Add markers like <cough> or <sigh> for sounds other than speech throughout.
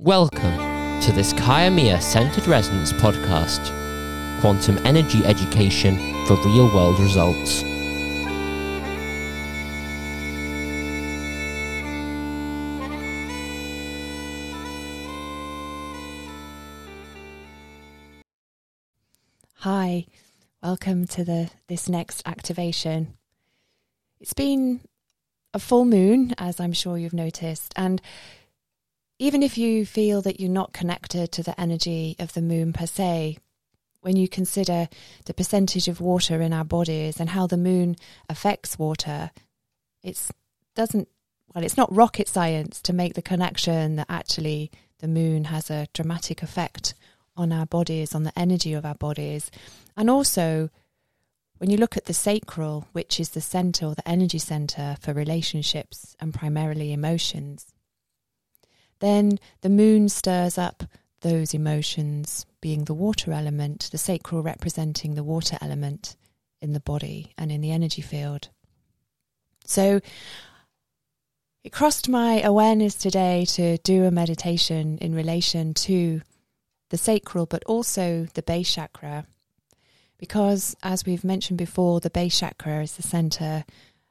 Welcome to this Kayamia Centered Resonance podcast Quantum Energy Education for Real World Results. Hi, welcome to the this next activation. It's been a full moon, as I'm sure you've noticed, and even if you feel that you're not connected to the energy of the moon per se, when you consider the percentage of water in our bodies and how the moon affects water, it's doesn't well, it's not rocket science to make the connection that actually the moon has a dramatic effect on our bodies, on the energy of our bodies. And also, when you look at the sacral, which is the center or the energy center for relationships and primarily emotions, then the moon stirs up those emotions, being the water element, the sacral representing the water element in the body and in the energy field. So it crossed my awareness today to do a meditation in relation to the sacral, but also the base chakra. Because, as we've mentioned before, the base chakra is the center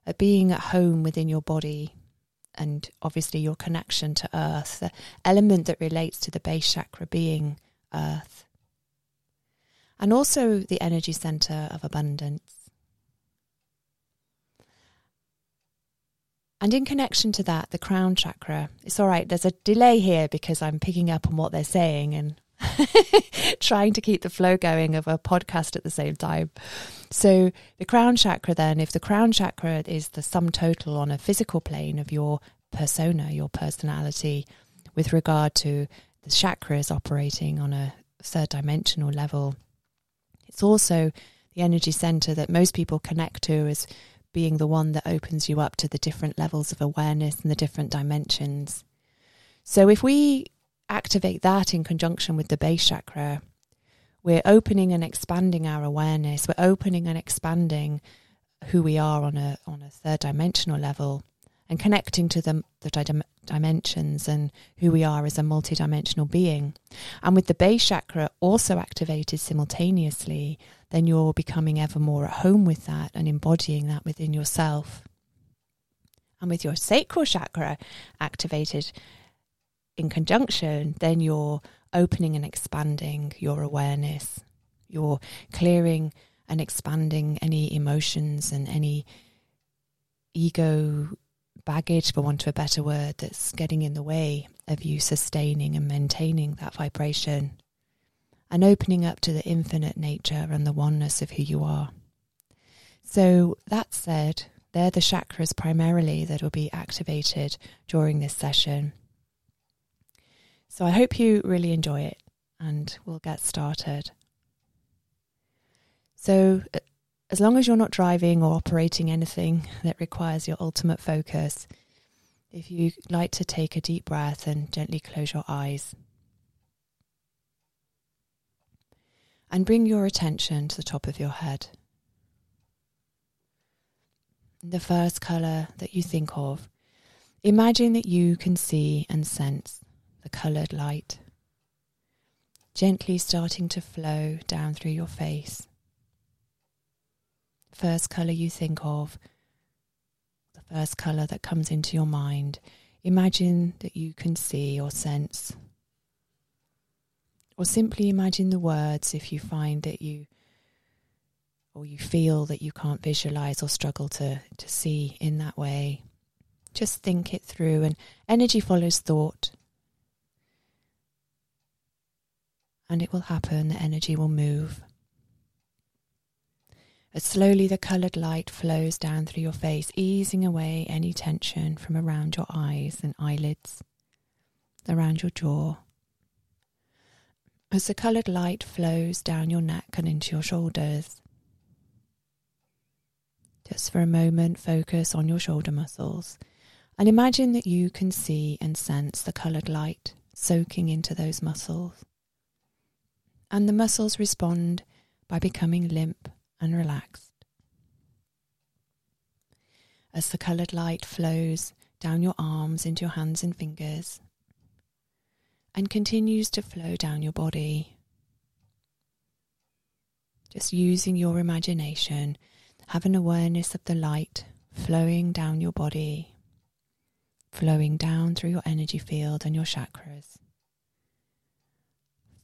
of being at home within your body and obviously your connection to earth, the element that relates to the base chakra being earth. And also the energy center of abundance. And in connection to that, the crown chakra, it's all right, there's a delay here because I'm picking up on what they're saying and <laughs> trying to keep the flow going of a podcast at the same time. So, the crown chakra, then, if the crown chakra is the sum total on a physical plane of your persona, your personality, with regard to the chakras operating on a third dimensional level, it's also the energy center that most people connect to as being the one that opens you up to the different levels of awareness and the different dimensions. So, if we activate that in conjunction with the base chakra, we're opening and expanding our awareness. We're opening and expanding who we are on a on a third dimensional level, and connecting to the the dim- dimensions and who we are as a multidimensional being. And with the base chakra also activated simultaneously, then you're becoming ever more at home with that and embodying that within yourself. And with your sacral chakra activated in conjunction, then you're opening and expanding your awareness. You're clearing and expanding any emotions and any ego baggage, for want of a better word, that's getting in the way of you sustaining and maintaining that vibration and opening up to the infinite nature and the oneness of who you are. So, that said, they're the chakras primarily that will be activated during this session. So I hope you really enjoy it and we'll get started. So, uh, as long as you're not driving or operating anything that requires your ultimate focus, if you like to take a deep breath and gently close your eyes. And bring your attention to the top of your head. The first colour that you think of, imagine that you can see and sense coloured light, gently starting to flow down through your face. First colour you think of, the first colour that comes into your mind, imagine that you can see or sense. Or simply imagine the words if you find that you or you feel that you can't visualize or struggle to, to see in that way. Just think it through, and energy follows thought. And it will happen, the energy will move. As slowly the coloured light flows down through your face, easing away any tension from around your eyes and eyelids, around your jaw. As the coloured light flows down your neck and into your shoulders. Just for a moment, focus on your shoulder muscles and imagine that you can see and sense the coloured light soaking into those muscles and the muscles respond by becoming limp and relaxed. As the coloured light flows down your arms into your hands and fingers, and continues to flow down your body. Just using your imagination, have an awareness of the light flowing down your body, flowing down through your energy field and your chakras,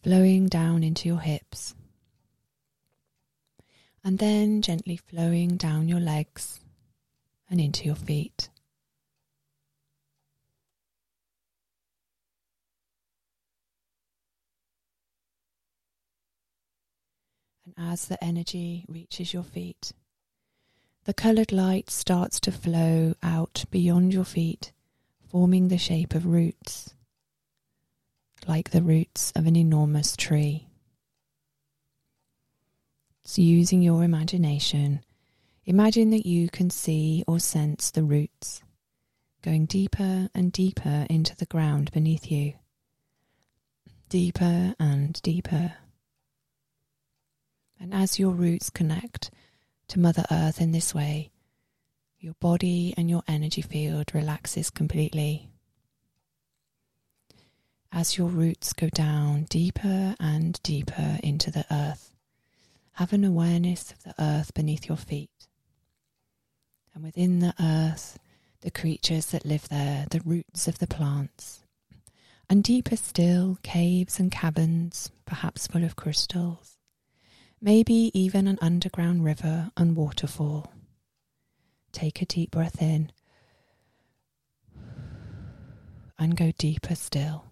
flowing down into your hips, and then gently flowing down your legs and into your feet. And as the energy reaches your feet, the coloured light starts to flow out beyond your feet, forming the shape of roots, like the roots of an enormous tree. So, using your imagination, imagine that you can see or sense the roots going deeper and deeper into the ground beneath you, deeper and deeper. And as your roots connect to Mother Earth in this way, your body and your energy field relaxes completely. As your roots go down deeper and deeper into the earth, have an awareness of the earth beneath your feet. And within the earth, the creatures that live there, the roots of the plants. And deeper still, caves and caverns, perhaps full of crystals maybe even an underground river and waterfall. Take a deep breath in and go deeper still.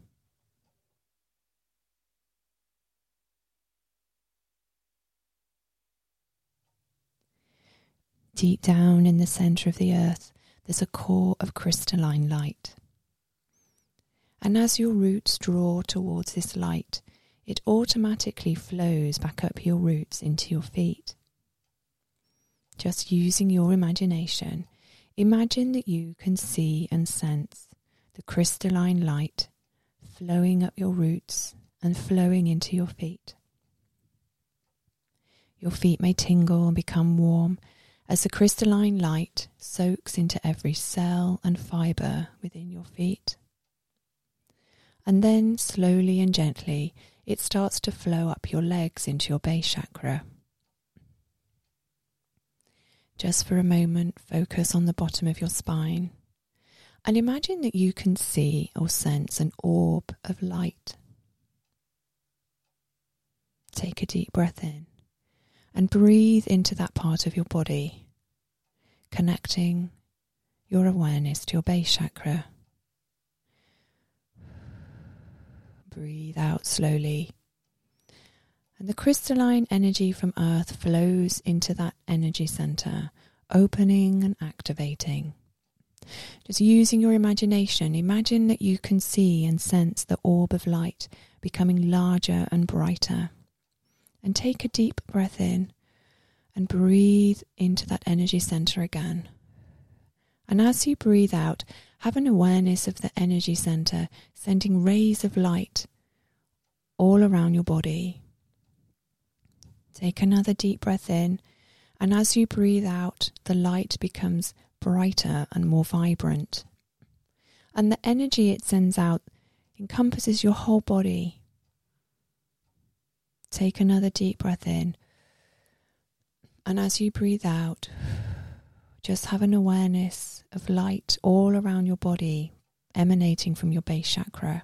Deep down in the center of the earth, there's a core of crystalline light. And as your roots draw towards this light, it automatically flows back up your roots into your feet. Just using your imagination, imagine that you can see and sense the crystalline light flowing up your roots and flowing into your feet. Your feet may tingle and become warm as the crystalline light soaks into every cell and fibre within your feet. And then, slowly and gently, it starts to flow up your legs into your base chakra. Just for a moment, focus on the bottom of your spine and imagine that you can see or sense an orb of light. Take a deep breath in and breathe into that part of your body, connecting your awareness to your base chakra. Breathe out slowly. And the crystalline energy from Earth flows into that energy center, opening and activating. Just using your imagination, imagine that you can see and sense the orb of light becoming larger and brighter. And take a deep breath in and breathe into that energy center again. And as you breathe out, have an awareness of the energy center sending rays of light all around your body. Take another deep breath in, and as you breathe out, the light becomes brighter and more vibrant. And the energy it sends out encompasses your whole body. Take another deep breath in, and as you breathe out, just have an awareness of light all around your body emanating from your base chakra.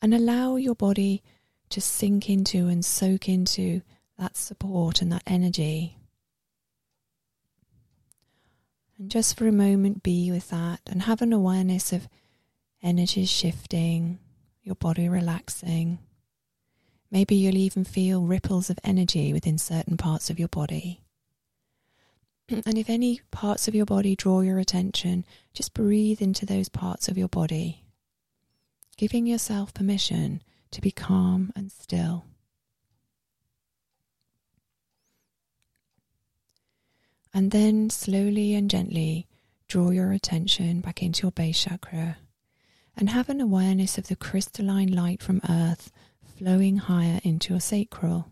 And allow your body to sink into and soak into that support and that energy. And just for a moment, be with that and have an awareness of energies shifting, your body relaxing. Maybe you'll even feel ripples of energy within certain parts of your body. <clears throat> And if any parts of your body draw your attention, just breathe into those parts of your body, giving yourself permission to be calm and still. And then slowly and gently draw your attention back into your base chakra and have an awareness of the crystalline light from earth flowing higher into your sacral.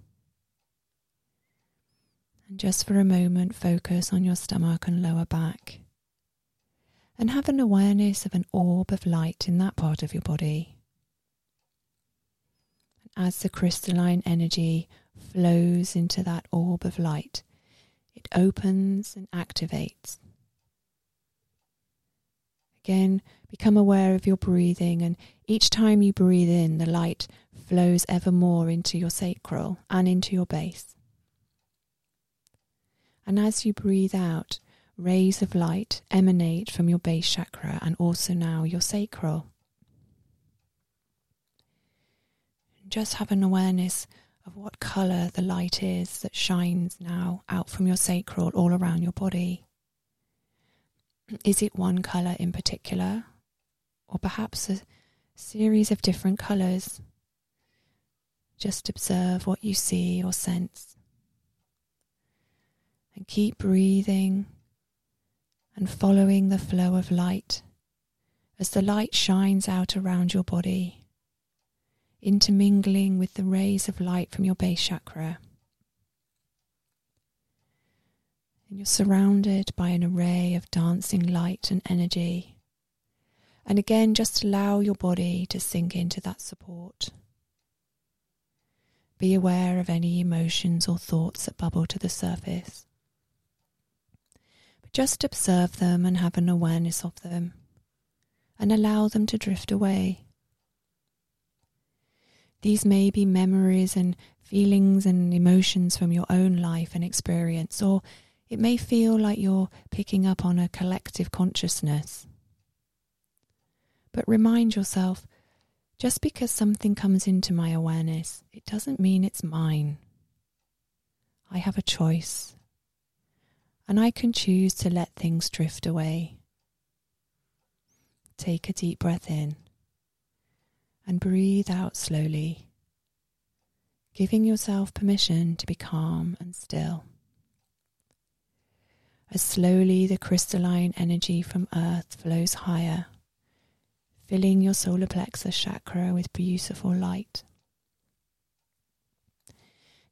And just for a moment, focus on your stomach and lower back. And have an awareness of an orb of light in that part of your body. As the crystalline energy flows into that orb of light, it opens and activates. Again, become aware of your breathing, and each time you breathe in, the light flows ever more into your sacral and into your base. And as you breathe out, rays of light emanate from your base chakra and also now your sacral. Just have an awareness of what colour the light is that shines now out from your sacral all around your body. Is it one colour in particular, or perhaps a series of different colours? Just observe what you see or sense. And keep breathing and following the flow of light as the light shines out around your body, intermingling with the rays of light from your base chakra. And you're surrounded by an array of dancing light and energy. And again, just allow your body to sink into that support. Be aware of any emotions or thoughts that bubble to the surface. But just observe them and have an awareness of them, and allow them to drift away. These may be memories and feelings and emotions from your own life and experience, or it may feel like you're picking up on a collective consciousness. But remind yourself just because something comes into my awareness, it doesn't mean it's mine. I have a choice, and I can choose to let things drift away. Take a deep breath in and breathe out slowly, giving yourself permission to be calm and still as slowly the crystalline energy from earth flows higher, filling your solar plexus chakra with beautiful light.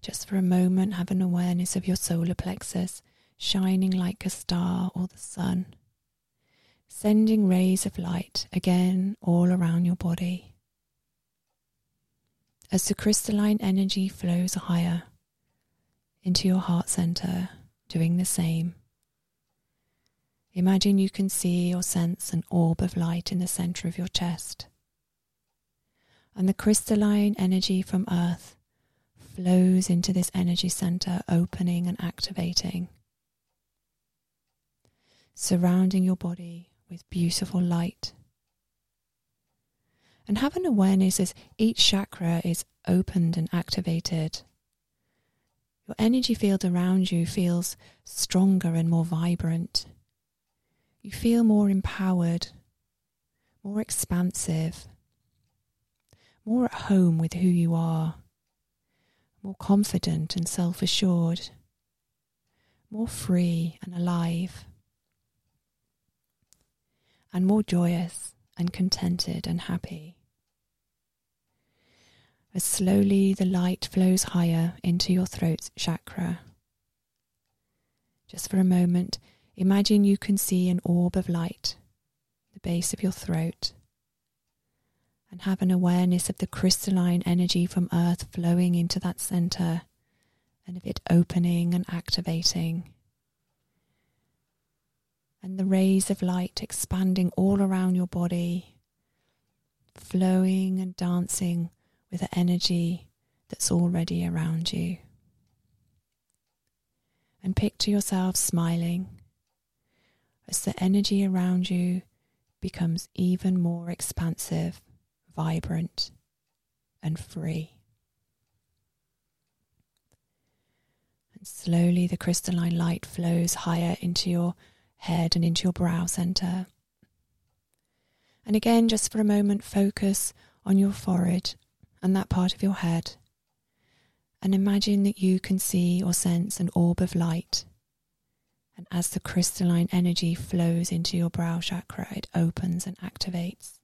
Just for a moment, have an awareness of your solar plexus shining like a star or the sun, sending rays of light again all around your body. As the crystalline energy flows higher into your heart center, doing the same Imagine you can see or sense an orb of light in the center of your chest. And the crystalline energy from Earth flows into this energy center, opening and activating, surrounding your body with beautiful light. And have an awareness as each chakra is opened and activated. Your energy field around you feels stronger and more vibrant you feel more empowered, more expansive, more at home with who you are, more confident and self assured, more free and alive, and more joyous and contented and happy. As slowly the light flows higher into your throat chakra. Just for a moment, Imagine you can see an orb of light, the base of your throat, and have an awareness of the crystalline energy from Earth flowing into that center and of it opening and activating. And the rays of light expanding all around your body, flowing and dancing with the energy that's already around you. And picture yourself smiling as the energy around you becomes even more expansive, vibrant, and free. And slowly the crystalline light flows higher into your head and into your brow center. And again, just for a moment, focus on your forehead and that part of your head. And imagine that you can see or sense an orb of light and as the crystalline energy flows into your brow chakra, it opens and activates,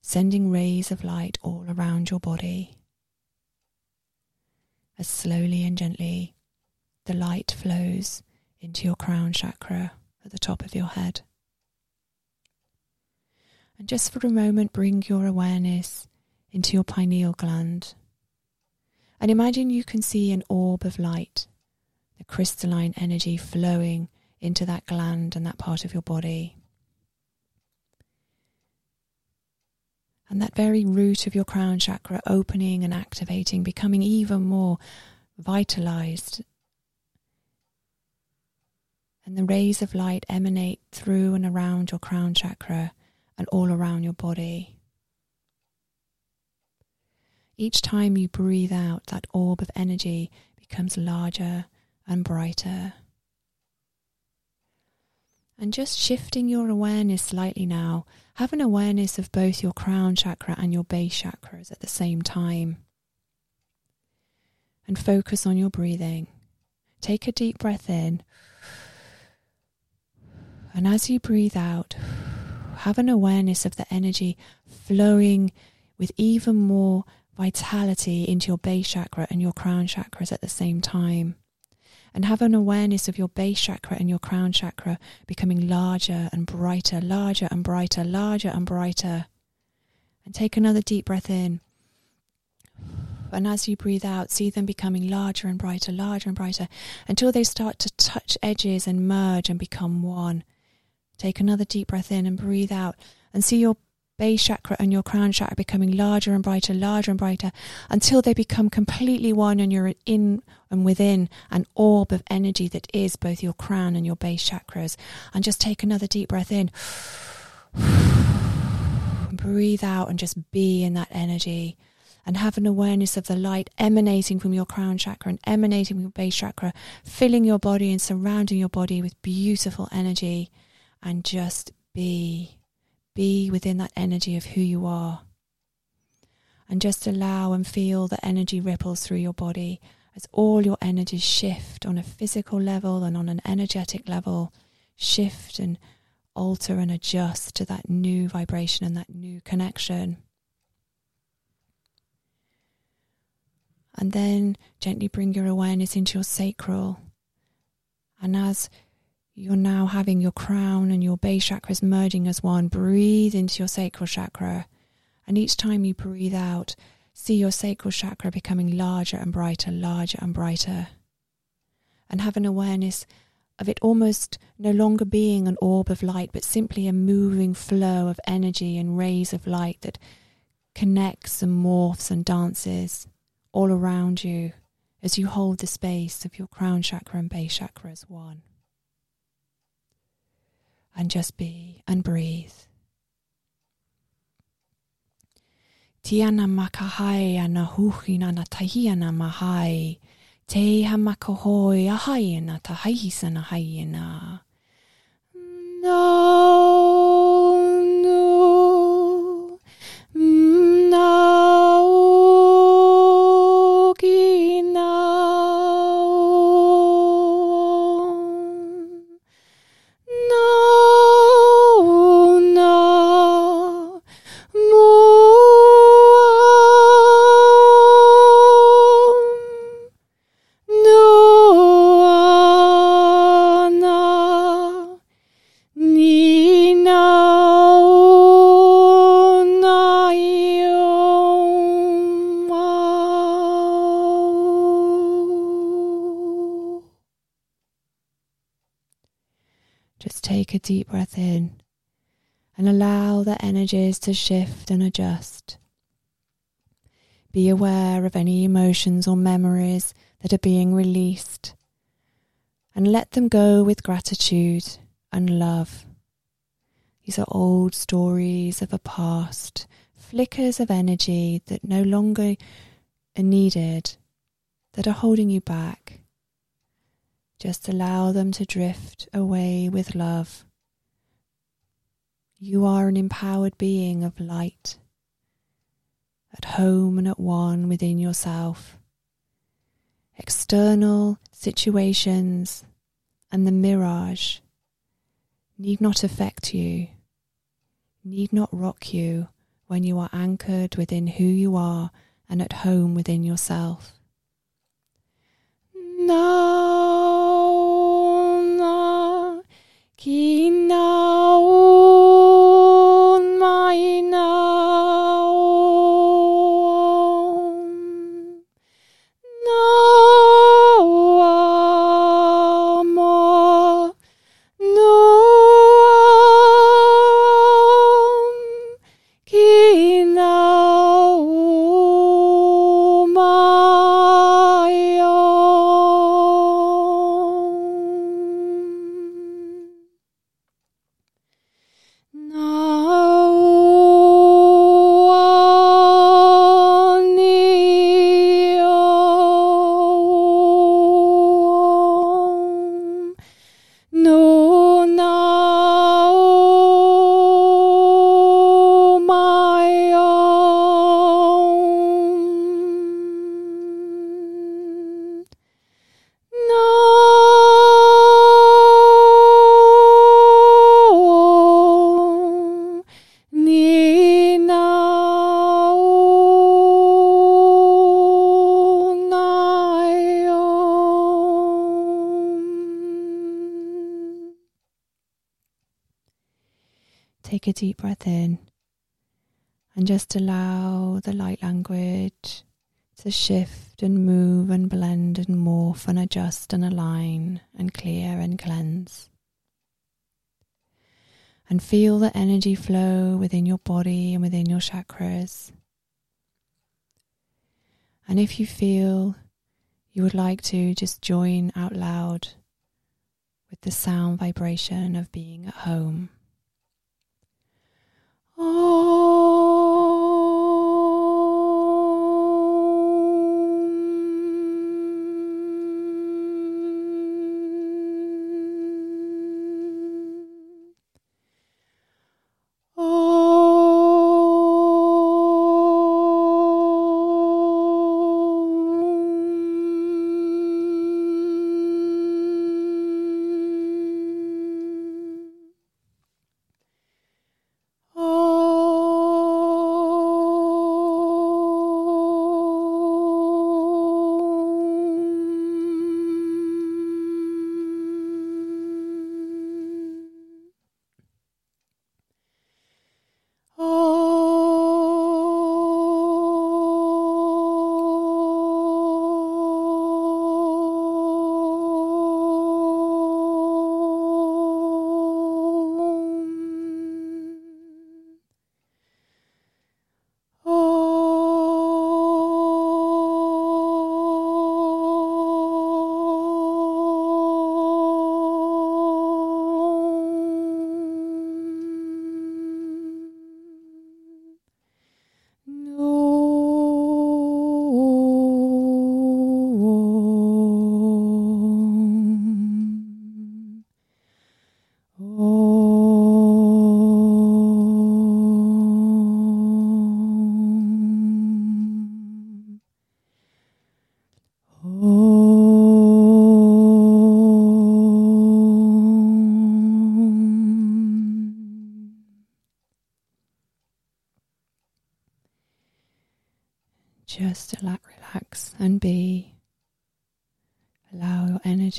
sending rays of light all around your body. As slowly and gently the light flows into your crown chakra at the top of your head. And just for a moment, bring your awareness into your pineal gland. And imagine you can see an orb of light, the crystalline energy flowing into that gland and that part of your body. And that very root of your crown chakra opening and activating, becoming even more vitalized. And the rays of light emanate through and around your crown chakra and all around your body. Each time you breathe out, that orb of energy becomes larger and brighter. And just shifting your awareness slightly now, have an awareness of both your crown chakra and your base chakras at the same time. And focus on your breathing. Take a deep breath in. And as you breathe out, have an awareness of the energy flowing with even more vitality into your base chakra and your crown chakras at the same time. And have an awareness of your base chakra and your crown chakra becoming larger and brighter, larger and brighter, larger and brighter. And take another deep breath in. And as you breathe out, see them becoming larger and brighter, larger and brighter, until they start to touch edges and merge and become one. Take another deep breath in and breathe out, and see your base chakra and your crown chakra becoming larger and brighter, larger and brighter, until they become completely one and you're in and within an orb of energy that is both your crown and your base chakras. And just take another deep breath in. <sighs> Breathe out and just be in that energy. And have an awareness of the light emanating from your crown chakra and emanating from your base chakra, filling your body and surrounding your body with beautiful energy. And just be be within that energy of who you are. And just allow and feel the energy ripples through your body as all your energies shift on a physical level and on an energetic level, shift and alter and adjust to that new vibration and that new connection. And then gently bring your awareness into your sacral. And as you're now having your crown and your base chakras merging as one. Breathe into your sacral chakra. And each time you breathe out, see your sacral chakra becoming larger and brighter, larger and brighter. And have an awareness of it almost no longer being an orb of light, but simply a moving flow of energy and rays of light that connects and morphs and dances all around you as you hold the space of your crown chakra and base chakra as one and just be and breathe. Tiana makahai ana huhina na tahiana mahai. Te ha makahoi ahai na tahihisa na haiena. No, Just take a deep breath in and allow the energies to shift and adjust. Be aware of any emotions or memories that are being released and let them go with gratitude and love. These are old stories of a past, flickers of energy that no longer are needed, that are holding you back. Just allow them to drift away with love. You are an empowered being of light, at home and at one within yourself. External situations and the mirage need not affect you, need not rock you when you are anchored within who you are and at home within yourself. Nauna deep breath in and just allow the light language to shift and move and blend and morph and adjust and align and clear and cleanse. And feel the energy flow within your body and within your chakras. And if you feel you would like to just join out loud with the sound vibration of being at home. Just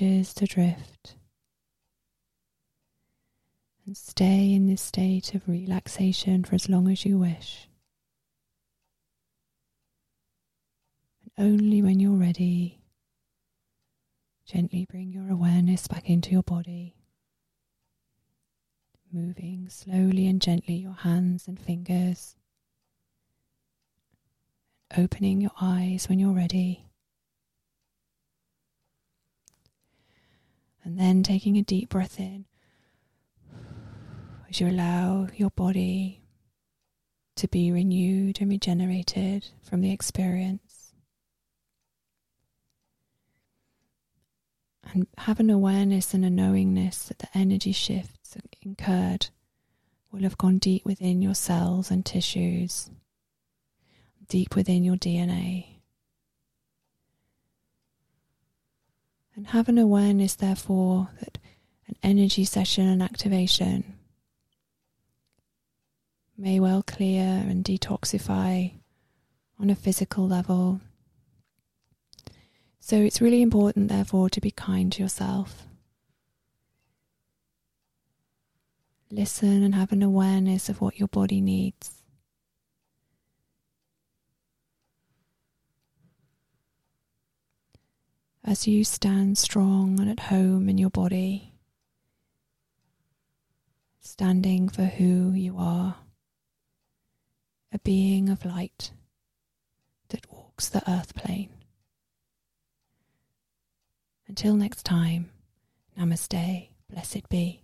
your to drift. And stay in this state of relaxation for as long as you wish. And only when you're ready, gently bring your awareness back into your body. Moving slowly and gently your hands and fingers opening your eyes when you're ready. And then taking a deep breath in as you allow your body to be renewed and regenerated from the experience. And have an awareness and a knowingness that the energy shifts incurred will have gone deep within your cells and tissues deep within your DNA. And have an awareness, therefore, that an energy session and activation may well clear and detoxify on a physical level. So it's really important, therefore, to be kind to yourself. Listen and have an awareness of what your body needs. As you stand strong and at home in your body, standing for who you are, a being of light that walks the earth plane. Until next time, namaste, blessed be.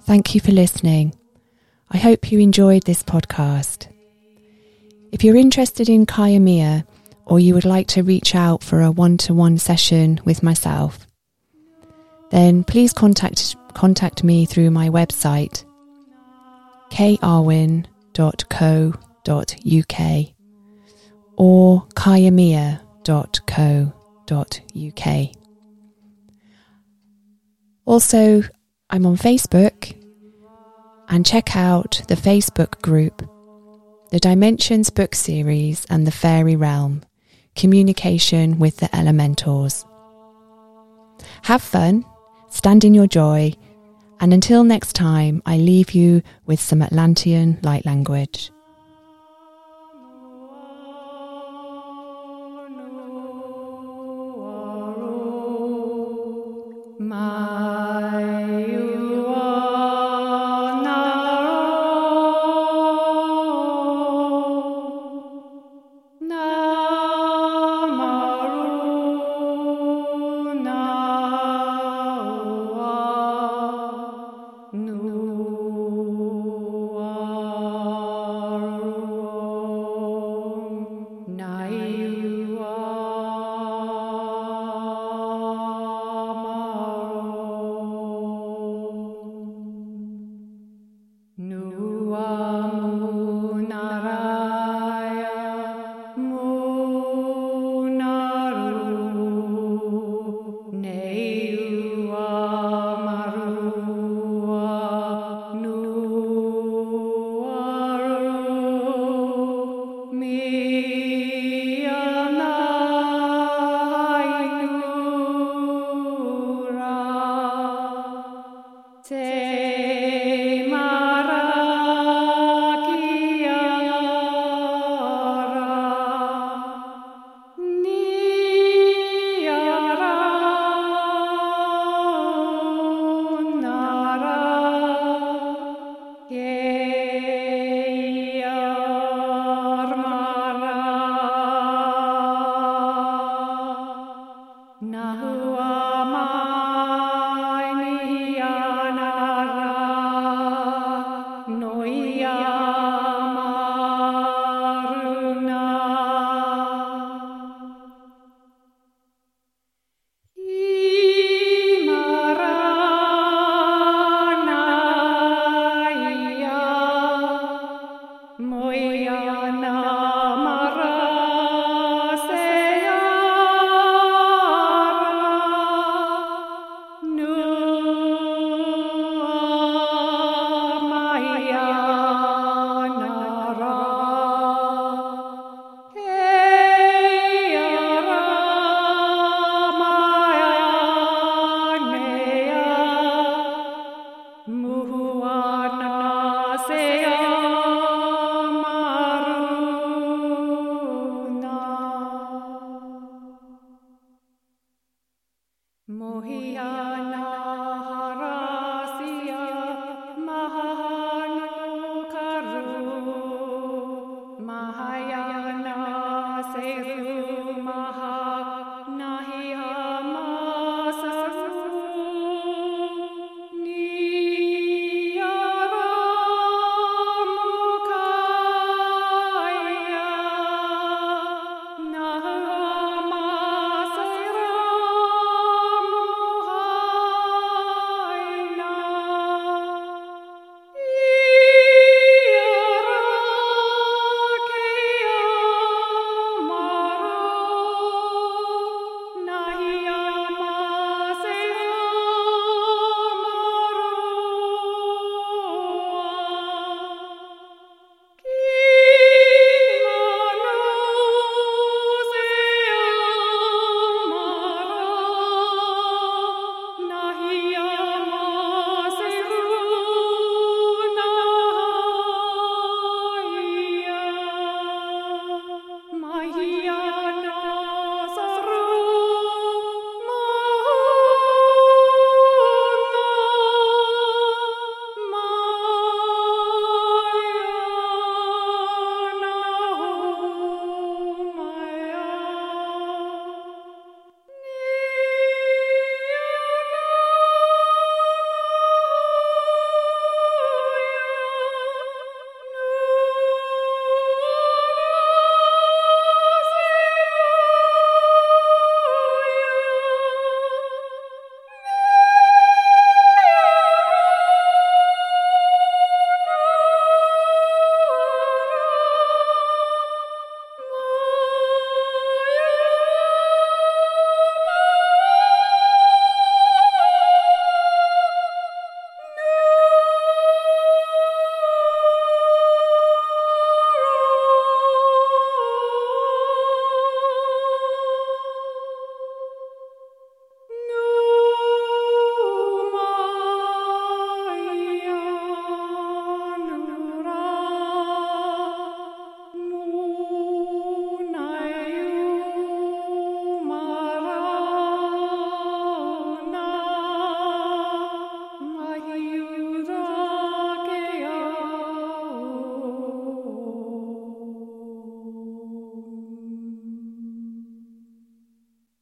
Thank you for listening. I hope you enjoyed this podcast. If you're interested in Kaya or you would like to reach out for a one to one session with myself, then please contact, contact me through my website karwin.co.uk or kayamia.co.uk. Also, I'm on Facebook and check out the Facebook group, the Dimensions book series, and the Fairy Realm Communication with the Elementals. Have fun, stand in your joy, and until next time, I leave you with some Atlantean light language.